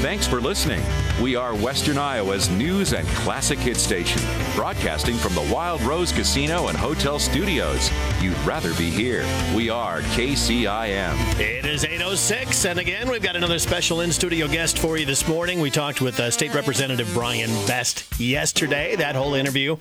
Thanks for listening. We are Western Iowa's news and classic hit station, broadcasting from the Wild Rose Casino and Hotel Studios. You'd rather be here. We are KCIM. It is 8.06, and again, we've got another special in studio guest for you this morning. We talked with uh, State Representative Brian Best yesterday. That whole interview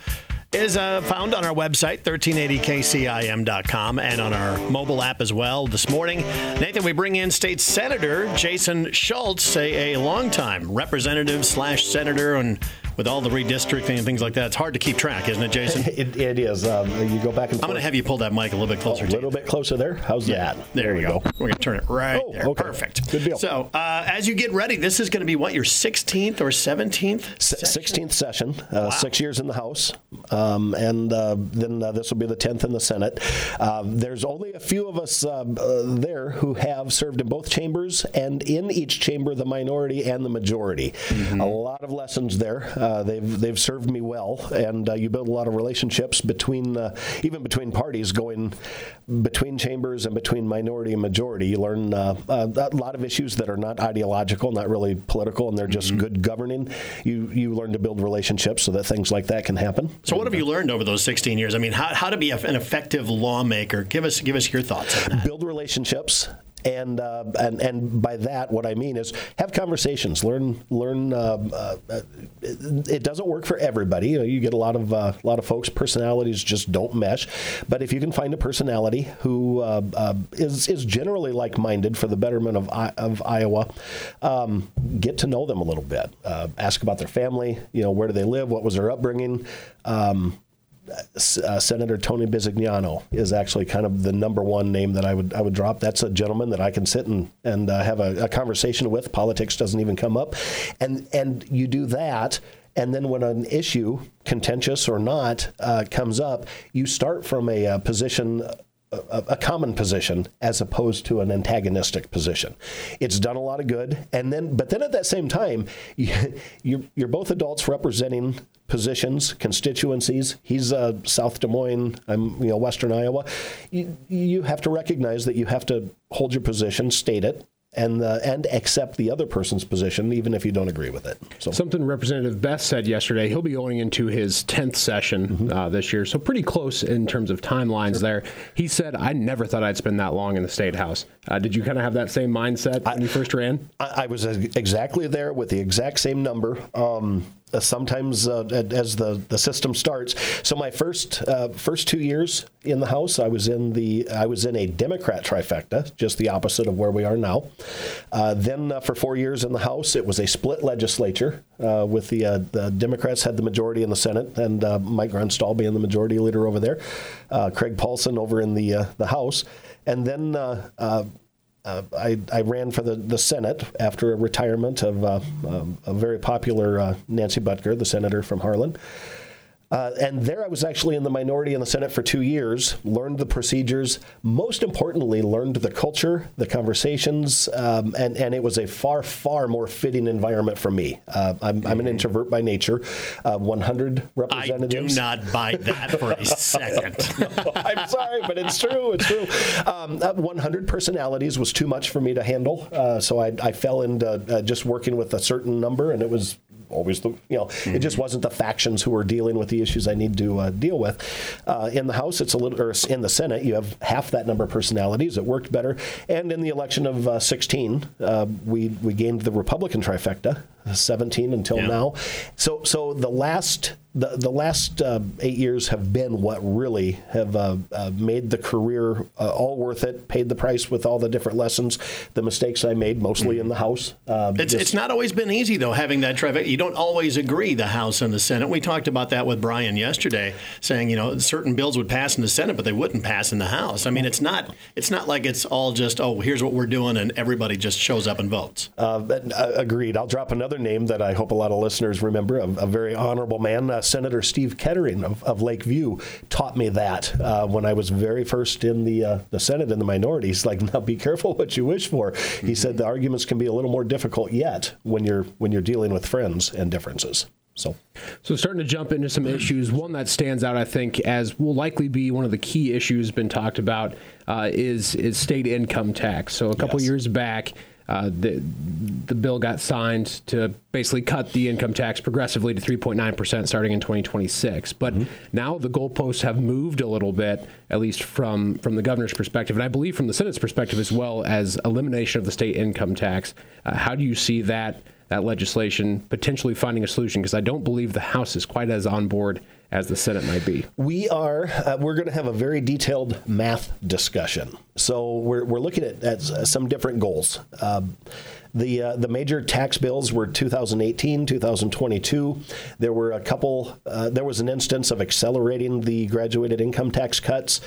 is uh, found on our website, 1380kcim.com, and on our mobile app as well. This morning, Nathan, we bring in State Senator Jason Schultz, a, a longtime representative slash senator, and with all the redistricting and things like that, it's hard to keep track, isn't it, Jason? it, it is. Um, you go back and I'm going to have you pull that mic a little bit closer. A little bit closer there. How's yeah, that? There, we go. go. We're going to turn it right oh, there. Okay. Perfect. Good deal. So, uh, as you get ready, this is going to be what your 16th or 17th? Session? 16th session. Uh, wow. Six years in the House, um, and uh, then uh, this will be the 10th in the Senate. Um, there's only a few of us uh, uh, there who have served in both chambers, and in each chamber, the minority and the majority. Mm-hmm. A lot of lessons there. They've they've served me well, and uh, you build a lot of relationships between uh, even between parties, going between chambers and between minority and majority. You learn uh, uh a lot of issues that are not ideological, not really political, and they're just mm-hmm. good governing. You you learn to build relationships so that things like that can happen. So, what have you learned over those 16 years? I mean, how, how to be an effective lawmaker? Give us give us your thoughts on that. Build relationships and uh, and and by that, what I mean is have conversations. Learn learn. Uh, uh, it doesn't work for everybody. You, know, you get a lot of uh, a lot of folks' personalities just don't mesh. But if you can find a personality who uh, uh, is is generally like minded for the betterment of of Iowa, um, get to know them a little bit. ask about their family. You know, where do they live? What was their upbringing? Um, uh, Senator Tony Bisignano is actually kind of the number one name that I would I would drop. That's a gentleman that I can sit and and uh, have a, a, conversation with. Politics doesn't even come up, and and you do that. And then when an issue, contentious or not, uh, comes up, you start from a, uh, position a, a, common position as opposed to an antagonistic position. It's done a lot of good, and then but then at that same time, you, you're, you're both adults representing positions, constituencies. He's uh, South Des Moines. I'm you know Western Iowa. You, you have to recognize that you have to hold your position, state it, and uh, and accept the other person's position, even if you don't agree with it. So something Representative Best said yesterday. He'll be going into his tenth session mm-hmm. uh, this year, so pretty close in terms of timelines. Sure. There, he said, "I never thought I'd spend that long in the state house." Uh, did you kind of have that same mindset when you first ran? I, I, was exactly there with the exact same number. Um, sometimes uh, as the, the system starts. So my first uh, first two years in the House, I was in the I was in a Democrat trifecta, just the opposite of where we are now. Uh, then uh, for four years in the House, it was a split legislature uh, with the the Democrats had the majority in the Senate and Mike Gronstal being the majority leader over there, Kraig Paulsen over in the the House, and then uh, I, I, ran for the, the Senate after a retirement of uh, um, a very popular uh, Nancy Boettger, the senator from Harlan. Uh, and there I was actually in the minority in the Senate for two years, learned the procedures, most importantly, learned the culture, the conversations, um, and, and it was a far, far more fitting environment for me. Uh, I'm, I'm, an mm-hmm. introvert by nature. Uh, 100 representatives. I do not buy that for a second. no, I'm sorry, but it's true. It's true. Um, 100 personalities was too much for me to handle, uh, so I, I, fell into uh, just working with a certain number, and it was always the you know mm-hmm. it just wasn't the factions who were dealing with the issues I need to uh, deal with. Uh, in the House, it's a little or in the Senate, you have half that number of personalities. It worked better, and in the election of uh, 16, uh, we we gained the Republican trifecta, 17 until yeah. now. So so the last the, the last uh, eight years have been what really have uh, uh, made the career uh, all worth it, paid the price with all the different lessons, the mistakes I made, mostly mm-hmm. in the House. Um, it's, just, it's not always been easy, though, having that traffic. You don't always agree, the House and the Senate. We talked about that with Brian yesterday, saying, you know, certain bills would pass in the Senate, but they wouldn't pass in the House. I mean, it's not, it's not like it's all just, oh, here's what we're doing, and everybody just shows up and votes. Uh, uh, agreed. I'll drop another name that I hope a lot of listeners remember, a, a very honorable man, Senator Steve Kettering of, of Lakeview taught me that uh, when I was very first in the uh, the Senate in the minority. He's like, now be careful what you wish for. Mm-hmm. He said the arguments can be a little more difficult yet when you're when you're dealing with friends and differences. So, so starting to jump into some issues. One that stands out, I think, as will likely be one of the key issues been talked about, uh, is is state income tax. So a couple yes. years back, uh, the the bill got signed to basically cut the income tax progressively to 3.9 percent starting in 2026. But mm-hmm. now the goalposts have moved a little bit, at least from from the governor's perspective, and I believe from the Senate's perspective as well as elimination of the state income tax. Uh, how do you see that? That legislation potentially finding a solution because I don't believe the House is quite as on board as the Senate might be. We are. Uh, we're going to have a very detailed math discussion. So we're, we're looking at, at some different goals. Um, the uh, the major tax bills were 2018, 2022. There were a couple. Uh, there was an instance of accelerating the graduated income tax cuts.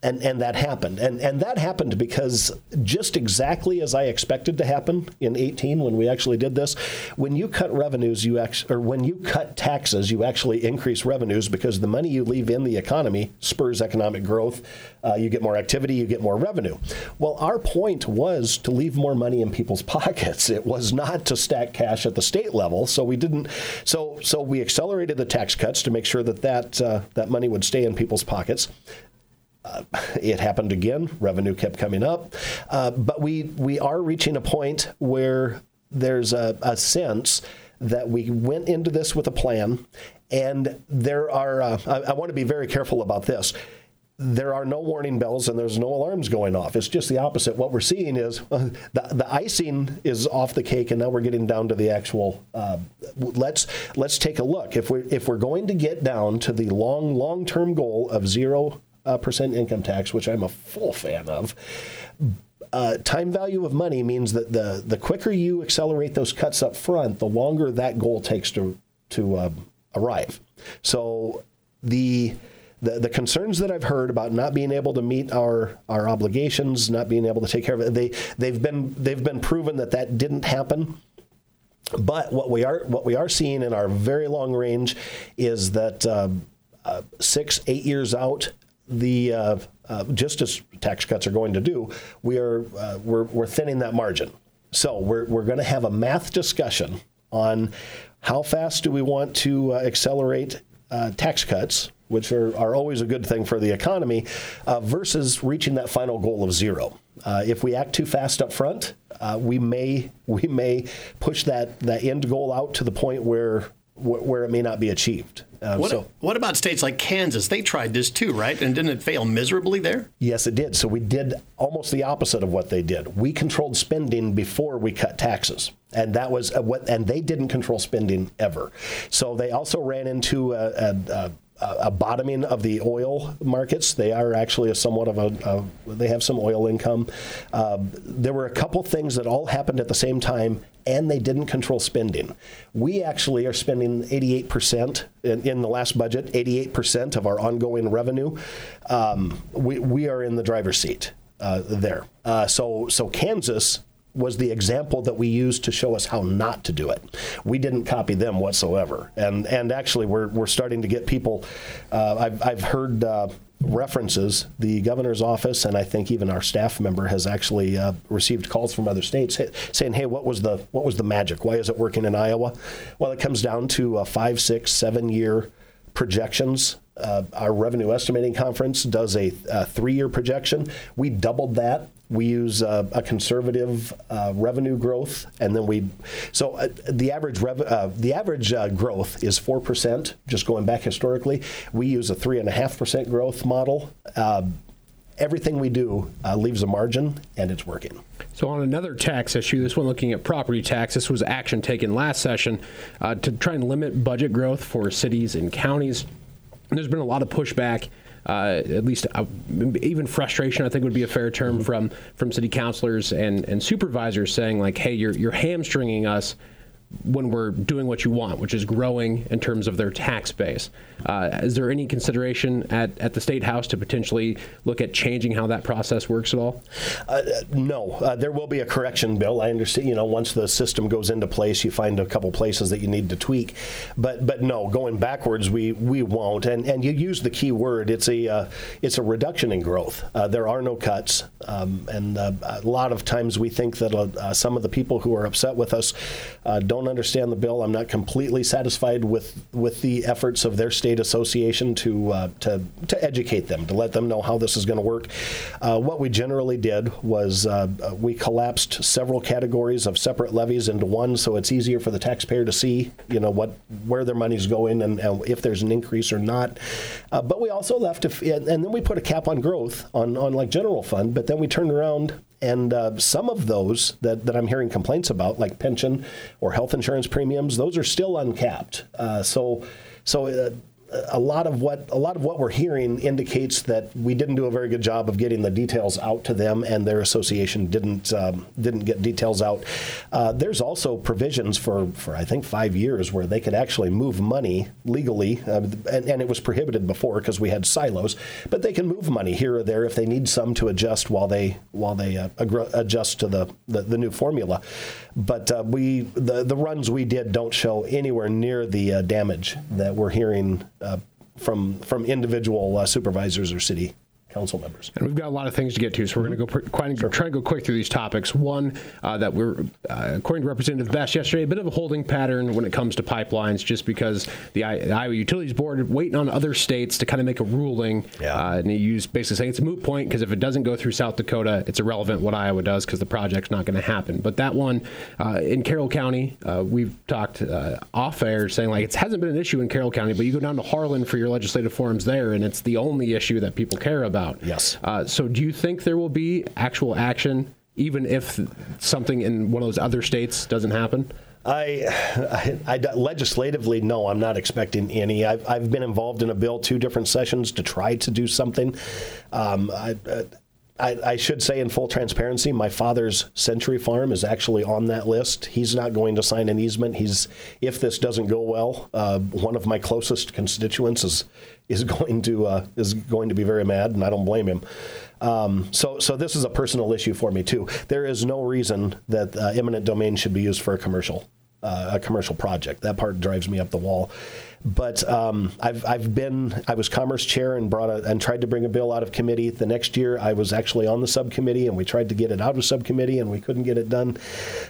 And and that happened. And and that happened because just exactly as I expected to happen in 18 when we actually did this when you cut revenues you actually or when you cut taxes you actually increase revenues because the money you leave in the economy spurs economic growth. Uh, you get more activity you get more revenue. Well our point was to leave more money in people's pockets. It was not to stack cash at the state level. So we didn't so so we accelerated the tax cuts to make sure that that uh, that money would stay in people's pockets uh, it happened again. Revenue kept coming up, uh, but we we are reaching a point where there's a, a, sense that we went into this with a plan, and there are. Uh, I, I want to be very careful about this there are no warning bells and there's no alarms going off. It's just the opposite. What we're seeing is uh, the, the icing is off the cake, and now we're getting down to the actual. Uh, let's let's take a look. If we if we're going to get down to the long long term goal of zero percent income tax, which I'm a full fan of. Uh, time value of money means that the the quicker you accelerate those cuts up front, the longer that goal takes to to um, arrive. So the the, the concerns that I've heard about not being able to meet our, our obligations, not being able to take care of it, they they've been they've been proven that that didn't happen. But what we are what we are seeing in our very long range is that uh, uh, six eight years out, the uh, uh, just as tax cuts are going to do, we are uh, we're, we're thinning that margin. So we're we're going to have a math discussion on how fast do we want to uh, accelerate uh, tax cuts, which are, are always a good thing for the economy, uh, versus reaching that final goal of zero. if we act too fast up front, we may we may push that that end goal out to the point where where it may not be achieved. Um, what, so, what about states like Kansas? They tried this too, right? And didn't it fail miserably there? Yes, it did. So we did almost the opposite of what they did. We controlled spending before we cut taxes, and that was what. And they didn't control spending ever. So they also ran into a, a, a a bottoming of the oil markets. They are actually a somewhat of a, a they have some oil income. Uh, there were a couple things that all happened at the same time, and they didn't control spending. We actually are spending 88% in, in the last budget, 88% of our ongoing revenue. Um, we, we are in the driver's seat. Uh, there. Uh, so so Kansas was the example that we used to show us how not to do it. We didn't copy them whatsoever, and and actually we're we're starting to get people. Uh, I've I've heard. Uh, references the governor's office and I think even our staff member has actually uh, received calls from other states saying hey what was the what was the magic why is it working in Iowa well it comes down to five six seven year projections uh, our revenue estimating conference does a, a three year projection we doubled that we use uh, a conservative uh, revenue growth, and then we. So uh, the average rev, uh, the average uh, growth is four percent. Just going back historically, we use a three and a half percent growth model. Everything we do leaves a margin, and it's working. So, on another tax issue, this one looking at property tax, this was action taken last session to try and limit budget growth for cities and counties. And there's been a lot of pushback uh, at least uh, even frustration, I think would be a fair term from from city councilors and and supervisors saying like, hey, you're you're hamstringing us when we're doing what you want, which is growing in terms of their tax base. Uh, is there any consideration at, at the state house to potentially look at changing how that process works at all? Uh, no, uh, there will be a correction bill. I understand. You know, once the system goes into place, you find a couple places that you need to tweak, but but no, going backwards, we we won't. And and you use the key word. It's a uh, it's a reduction in growth. Uh, there are no cuts, um, and uh, a lot of times we think that some of the people who are upset with us don't don't understand the bill. I'm not completely satisfied with with the efforts of their state association to uh, to to educate them, to let them know how this is going to work. Uh, what we generally did was uh, we collapsed several categories of separate levies into one, so it's easier for the taxpayer to see, you know, what where their money's going and, and if there's an increase or not. Uh, but we also left, a, and then we put a cap on growth on on like general fund. But then we turned around and uh, some of those that, that I'm hearing complaints about, like pension or health insurance premiums, those are still uncapped. Uh, so, so uh, a lot of what a lot of what we're hearing indicates that we didn't do a very good job of getting the details out to them, and their association didn't um, didn't get details out. Uh, there's also provisions for for I think five years where they could actually move money legally, uh, and, and, it was prohibited before because we had silos, but they can move money here or there if they need some to adjust while they while they uh, adjust to the, the, the new formula. But uh, we the the runs we did don't show anywhere near the uh, damage that we're hearing uh, from from individual uh, supervisors or city council members. And we've got a lot of things to get to, so we're going to go pr- quite, sure. try to go quick through these topics. One, uh, that we're, uh, according to Representative Best yesterday, a bit of a holding pattern when it comes to pipelines, just because the, I- the Iowa Utilities Board waiting on other states to kind of make a ruling. Yeah. Uh, and he used basically saying it's a moot point because if it doesn't go through South Dakota, it's irrelevant what Iowa does because the project's not going to happen. But that one uh, in Carroll County, uh, we've talked uh, off air saying like it hasn't been an issue in Carroll County, but you go down to Harlan for your legislative forums there, and it's the only issue that people care about about. Yes. Uh, so, do you think there will be actual action, even if something in one of those other states doesn't happen? I, I, I, legislatively, no, I'm not expecting any. I've, I've been involved in a bill two different sessions to try to do something. Um, I, I, I, should say, in full transparency, my father's Century Farm is actually on that list. He's not going to sign an easement. He's, if this doesn't go well, uh, one of my closest constituents is is going to uh, is going to be very mad, and I don't blame him. Um, so, so this is a personal issue for me too. There is no reason that uh, eminent domain should be used for a commercial uh, a commercial project. That part drives me up the wall. But um, I've, I've been I was commerce chair and brought a, and tried to bring a bill out of committee. The next year I was actually on the subcommittee and we tried to get it out of subcommittee and we couldn't get it done.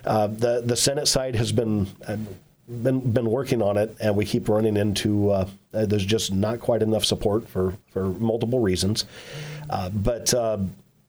Uh, the the Senate side has been. Been been working on it, and we keep running into uh, there's just not quite enough support for for multiple reasons. Uh, but uh,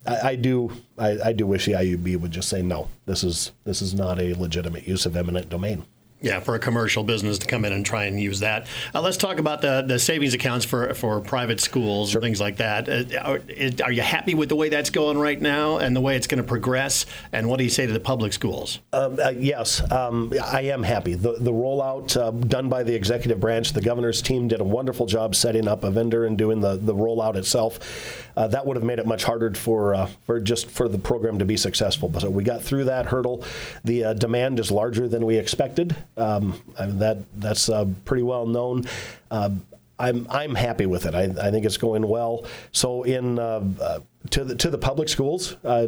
I, I, do I, I do wish the IUB would just say no. This is this is not a legitimate use of eminent domain. Yeah, for a commercial business to come in and try and use that. Uh, let's talk about the, the savings accounts for, for private schools sure. and things like that. Uh, are, are, you happy with the way that's going right now and the way it's going to progress? And what do you say to the public schools? Um, uh, yes, um, I am happy. The, the rollout uh, done by the executive branch, the governor's team did a wonderful job setting up a vendor and doing the, the rollout itself. Uh, that would have made it much harder for uh, for just for the program to be successful. But so we got through that hurdle. The demand is larger than we expected. Um, that that's uh, pretty well known. Uh, I'm I'm happy with it. I, I think it's going well. So in uh, uh to the to the public schools, uh,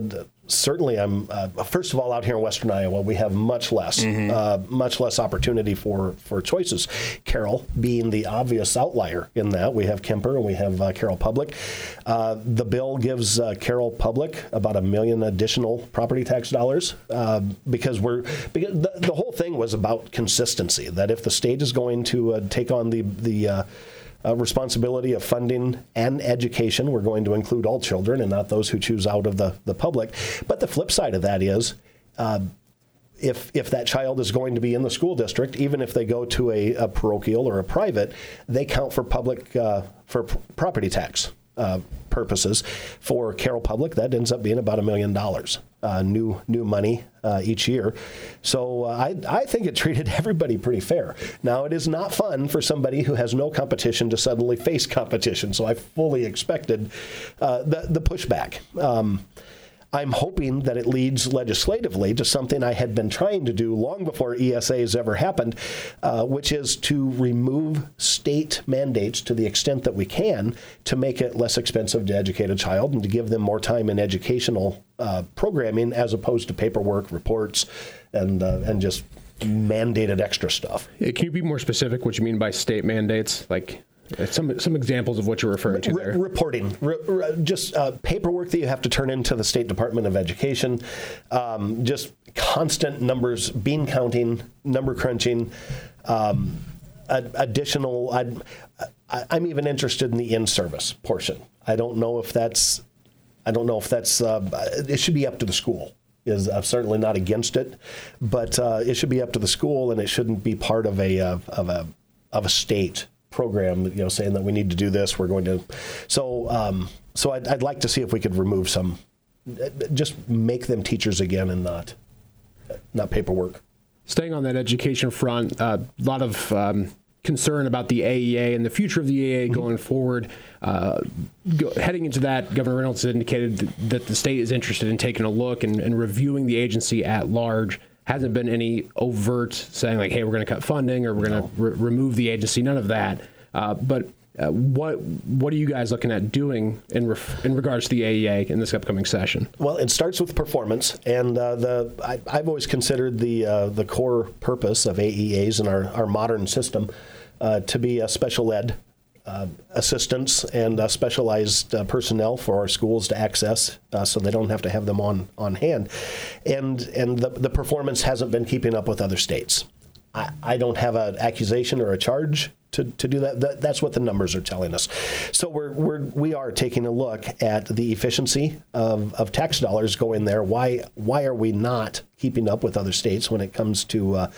certainly I'm uh, first of all out here in Western Iowa we have much less mm-hmm. uh, much less opportunity for for choices. Carroll being the obvious outlier in that we have Kuemper and we have uh, Carroll Public. Uh, the bill gives uh, Carroll Public about a million additional property tax dollars uh, because we're because the, the whole thing was about consistency. That if the state is going to take on the the uh, responsibility of funding and education. We're going to include all children and not those who choose out of the, the public. But the flip side of that is, uh, if if that child is going to be in the school district, even if they go to a, a parochial or a private, they count for public uh, for p- property tax uh, purposes. For Carroll Public, that ends up being about a million dollars uh, new new money uh, each year. So uh, I I think it treated everybody pretty fair. Now it is not fun for somebody who has no competition to suddenly face competition. So I fully expected uh, the the pushback. Um, I'm hoping that it leads legislatively to something I had been trying to do long before ESAs ever happened, uh, which is to remove state mandates to the extent that we can to make it less expensive to educate a child and to give them more time in educational uh, programming as opposed to paperwork, reports, and uh, and just mandated extra stuff. Can you be more specific? What you mean by state mandates? Like some some examples of what you're referring to there. reporting, re- re- just uh, paperwork that you have to turn into the State Department of Education, um, just constant numbers, bean counting, number crunching, um, additional. i I'm even interested in the in-service portion. I don't know if that's. I don't know if that's. Uh, it should be up to the school. Is I'm certainly not against it, but uh, it should be up to the school, and it shouldn't be part of a uh, of a of a state program. You know, saying that we need to do this. We're going to. So um, so I'd, I'd like to see if we could remove some. Just make them teachers again, and not not paperwork. Staying on that education front, uh, a lot of um, concern about the AEA and the future of the AEA mm-hmm. going forward. Uh, go, heading into that, Governor Reynolds indicated that the state is interested in taking a look and, and reviewing the agency at large. Hasn't been any overt saying like, "Hey, we're going to cut funding" or "We're going to no. re- remove the agency." None of that. Uh, but uh, what what are you guys looking at doing in ref, in regards to the AEA in this upcoming session? Well, it starts with performance, and uh, the I, have always considered the uh, the core purpose of AEAs in our, our modern system uh, to be a special ed uh, assistance and uh, specialized uh, personnel for our schools to access, uh, so they don't have to have them on on hand. And and the, the performance hasn't been keeping up with other states. I, I don't have an accusation or a charge to, to do that. that. That's what the numbers are telling us. So we're, we're we are taking a look at the efficiency of, of tax dollars going there. Why why are we not keeping up with other states when it comes to uh,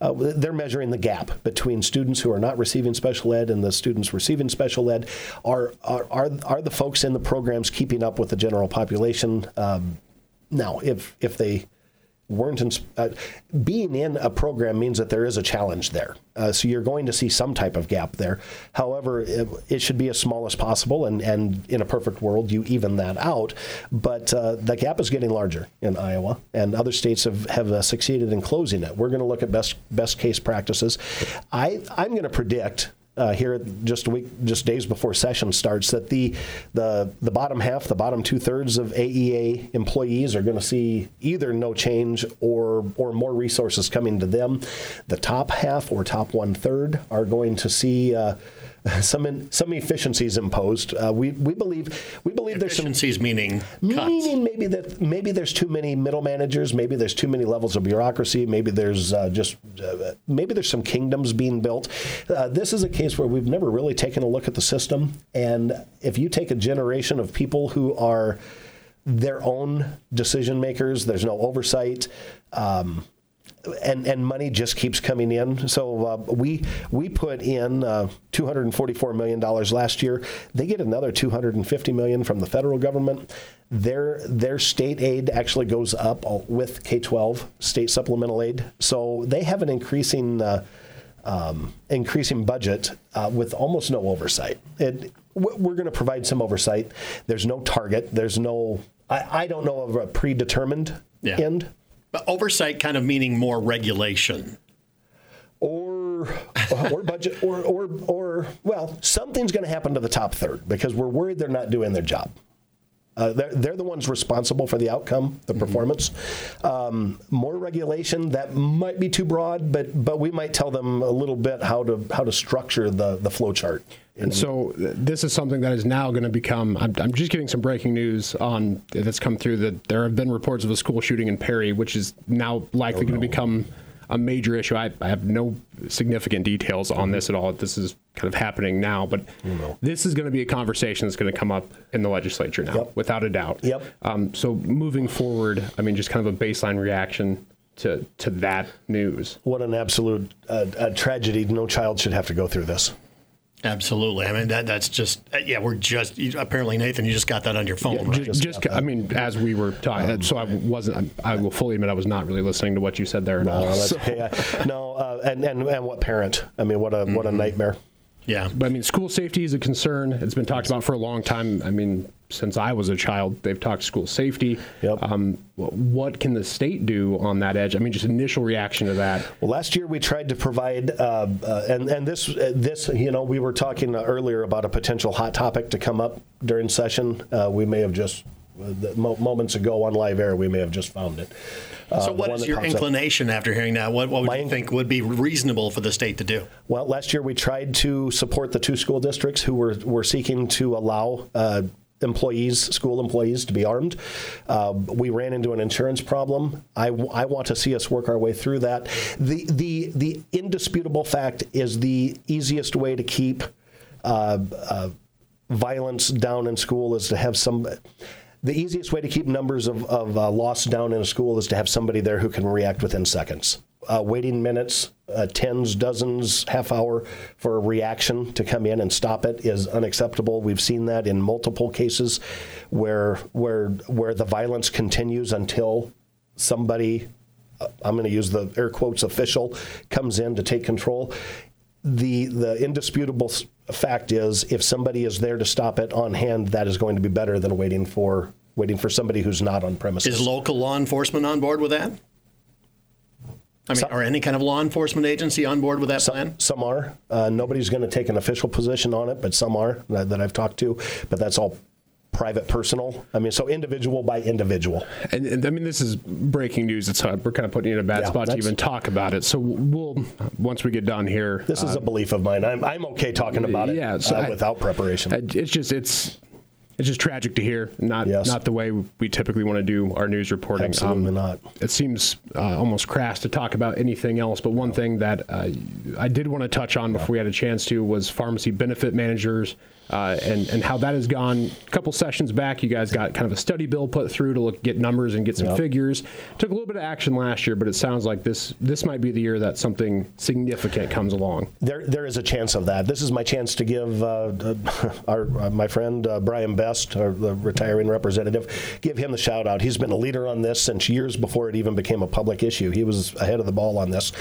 uh, they're measuring the gap between students who are not receiving special ed and the students receiving special ed. Are are are, are the folks in the programs keeping up with the general population? Um, now, if if they weren't in, uh, being in a program means that there is a challenge there. Uh, so you're going to see some type of gap there. However, it, it, should be as small as possible, and, and in a perfect world, you even that out. But uh, the gap is getting larger in Iowa, and other states have, have uh, succeeded in closing it. We're going to look at best best case practices. I, I'm going to predict uh, here just a week, just days before session starts, that the the the bottom half, the bottom two thirds of AEA employees are going to see either no change or or more resources coming to them. The top half or top one third are going to see. Uh, some in, some efficiencies imposed. Uh, we we believe we believe there's some efficiencies meaning meaning maybe that maybe there's too many middle managers, maybe there's too many levels of bureaucracy, maybe there's uh, just uh, maybe there's some kingdoms being built. Uh, this is a case where we've never really taken a look at the system, and if you take a generation of people who are their own decision makers, there's no oversight. Um, and and money just keeps coming in. So uh, we we put in uh, 244 million dollars last year. They get another 250 million from the federal government. Their their state aid actually goes up with K-12 state supplemental aid. So they have an increasing. Uh, um, increasing budget uh, with almost no oversight. It, we're going to provide some oversight. There's no target. There's no. I, I don't know of a predetermined yeah. end oversight kind of meaning more regulation. Or, or budget, or, or, or, well, something's going to happen to the top third because we're worried they're not doing their job. Uh, they're, they're, the ones responsible for the outcome, the mm-hmm. performance. Um, more regulation that might be too broad, but but we might tell them a little bit how to how to structure the the flow chart. And so this is something that is now going to become. I'm, I'm, just getting some breaking news on that's come through that there have been reports of a school shooting in Perry, which is now likely oh, going to become a major issue. I, I, have no significant details on this at all. This is kind of happening now, but oh, this is going to be a conversation that's going to come up in the legislature now, yep. without a doubt. Yep. Um, so moving forward, I mean, just kind of a baseline reaction to to that news. What an absolute uh, tragedy! No child should have to go through this. Absolutely. I mean, that that's just, uh, yeah, we're just, apparently, Nathan, you just got that on your phone. Yeah, right? Just, just I mean, as we were talking, um, so I wasn't, I, I, will fully admit I was not really listening to what you said there. No, so. no uh, and, and, and what parent? I mean, what a, mm-hmm. what a mm-hmm. nightmare. Yeah. But I mean, school safety is a concern. It's been talked about for a long time. I mean, since I was a child, they've talked school safety. Yep. Um, what can the state do on that edge? I mean, just initial reaction to that. Well, last year we tried to provide, uh, uh, and and this uh, this you know we were talking earlier about a potential hot topic to come up during session. Uh, we may have just moments ago on live air, we may have just found it. Uh, so, what is your inclination up. after hearing that? What, what would My you think would be reasonable for the state to do? Well, last year we tried to support the two school districts who were, were seeking to allow uh, employees, school employees, to be armed. Uh, we ran into an insurance problem. I, I want to see us work our way through that. The the the indisputable fact is the easiest way to keep uh, uh, violence down in school is to have some. The easiest way to keep numbers of, of uh, loss down in a school is to have somebody there who can react within seconds. Uh, waiting minutes, uh, tens, dozens, half hour for a reaction to come in and stop it is unacceptable. We've seen that in multiple cases where where where the violence continues until somebody uh, I'm going to use the air quotes official comes in to take control. The the indisputable fact is if somebody is there to stop it on hand that is going to be better than waiting for waiting for somebody who's not on premises. Is local law enforcement on board with that? I mean, are any kind of law enforcement agency on board with that plan? Some are. Uh, nobody's going to take an official position on it, but some are that, that I've talked to. But that's all private personal. I mean, so individual by individual. And, and I mean, this is breaking news. It's uh, we're kind of putting you in a bad Yeah, spot to even talk about it. So we'll once we get done here. This is a belief of mine. I'm, I'm okay talking about it yeah, so uh, I- without preparation. Uh, It's just it's it's just tragic to hear. Not Yes. not the way we typically want to do our news reporting. Um, Absolutely not. It seems uh, almost crass to talk about anything else. But one thing that uh, I did want to touch on before we had a chance to was pharmacy benefit managers. Uh, and and how that has gone. A couple sessions back, you guys got kind of a study bill put through to look get numbers and get some Yep. figures. Took a little bit of action last year, but it sounds like this this might be the year that something significant comes along. There, there is a chance of that. This is my chance to give uh, our uh, my friend uh, Brian Best, our, the retiring representative, give him the shout out. He's been a leader on this since years before it even became a public issue. He was ahead of the ball on this.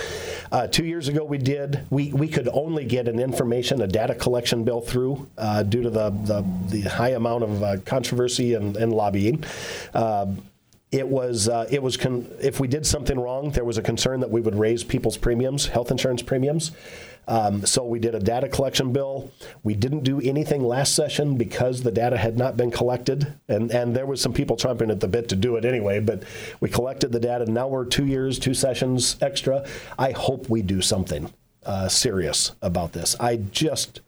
Uh, two years ago, we did. We we could only get an information, a data collection bill through uh, due to the, the the high amount of uh, controversy and, and lobbying. Uh, it was uh, it was con- if we did something wrong, there was a concern that we would raise people's premiums, health insurance premiums. Um, so we did a data collection bill. We didn't do anything last session because the data had not been collected, and and there was some people chomping at the bit to do it anyway. But we collected the data. And now we're two years, two sessions extra. I hope we do something uh, serious about this. I just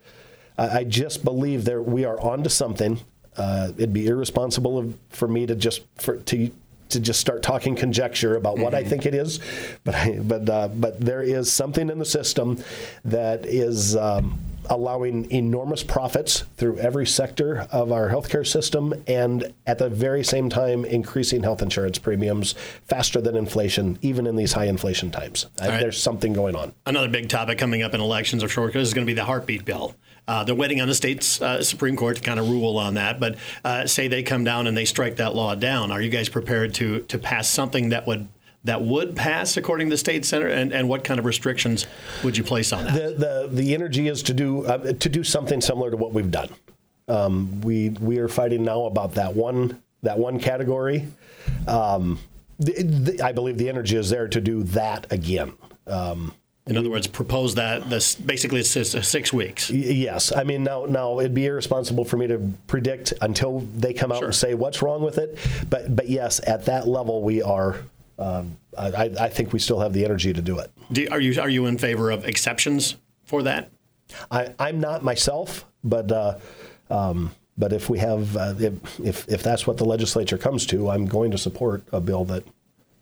I I just believe there we are onto something. Uh, it'd be irresponsible of, for me to just for to to just start talking conjecture about what I think it is, but I, but uh, but there is something in the system that is. Um, allowing enormous profits through every sector of our healthcare system and at the very same time increasing health insurance premiums faster than inflation even in these high inflation times right. there's something going on Another big topic coming up in elections, I'm sure, is going to be the heartbeat bill. Uh, they're waiting on the state's uh, Supreme Court to kind of rule on that. But uh, say they come down and they strike that law down, are you guys prepared to to pass something that would that would pass according to the state center? And, and what kind of restrictions would you place on that? the the the energy is to do uh, to do something similar to what we've done. Um, we we are fighting now about that one that one category. Um, the, the, I believe the energy is there to do that again. Um, in other words, propose that this basically it's just six weeks. yes, I mean now now it'd be irresponsible for me to predict until they come out Sure. and say what's wrong with it. But but yes, at that level we are. Um, I, I think we still have the energy to do it. Do, are you are you in favor of exceptions for that? I, I'm not myself, but uh, um, but if we have uh, if, if if that's what the legislature comes to, I'm going to support a bill that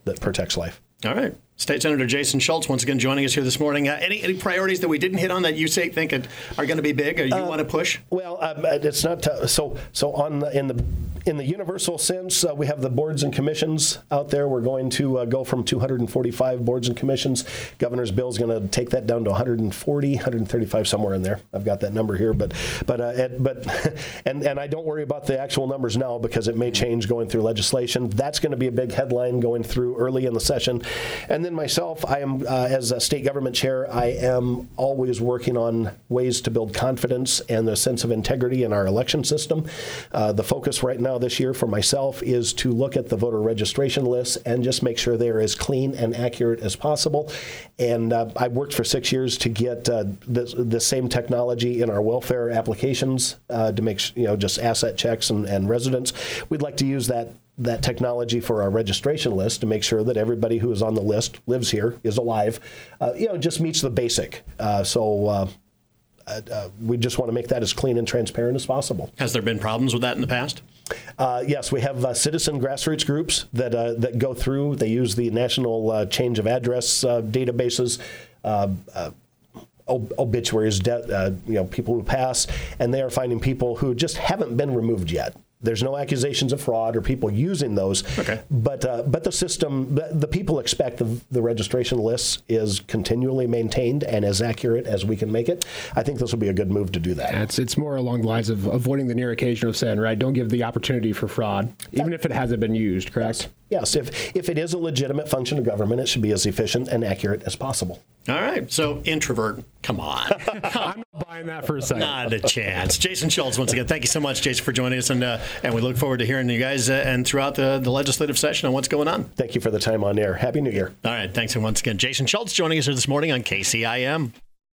that protects life. All right. State Senator Jason Schultz once again joining us here this morning. Uh, any any priorities that we didn't hit on that you say think it- are going to be big or you want to push? Well, um, it's not to, so. So on the, in the in the universal sense, uh, we have the boards and commissions out there. We're going to uh, go from 245 boards and commissions. Governor's bill is going to take that down to 140, 135 somewhere in there. I've got that number here, but but uh, and, but and and I don't worry about the actual numbers now because it may change going through legislation. That's going to be a big headline going through early in the session, and then myself, I am uh, as a state government chair, I am always working on ways to build confidence and the sense of integrity in our election system. Uh, the focus right now this year for myself is to look at the voter registration lists and just make sure they're as clean and accurate as possible. And uh, I worked for six years to get uh, the, the same technology in our welfare applications uh, to make you know just asset checks and, and residents. We'd like to use that that technology for our registration list to make sure that everybody who is on the list lives here, is alive, uh, you know, just meets the basic. Uh, so. Uh, uh, we just want to make that as clean and transparent as possible. Has there been problems with that in the past? Uh, yes, we have uh, citizen grassroots groups that uh, that go through. They use the national uh, change of address uh, databases. Ob- obituaries, de- you know, people who pass, and they are finding people who just haven't been removed yet. There's no accusations of fraud or people using those. Okay. But uh, but the system, the, the people expect the, the registration lists is continually maintained and as accurate as we can make it. I think this will be a good move to do that. It's it's more along the lines of avoiding the near occasion of saying, right, don't give the opportunity for fraud, even if it hasn't been used. Correct. Yes, if if it is a legitimate function of government, it should be as efficient and accurate as possible. All right. So introvert, come on. I'm not buying that for a second. Not a chance. Jason Schultz, once again, thank you so much, Jason, for joining us, and uh, and we look forward to hearing you guys uh, and throughout the, the legislative session on what's going on. Thank you for the time on air. Happy New Year. All right. Thanks, and once again, Jason Schultz joining us here this morning on KCIM.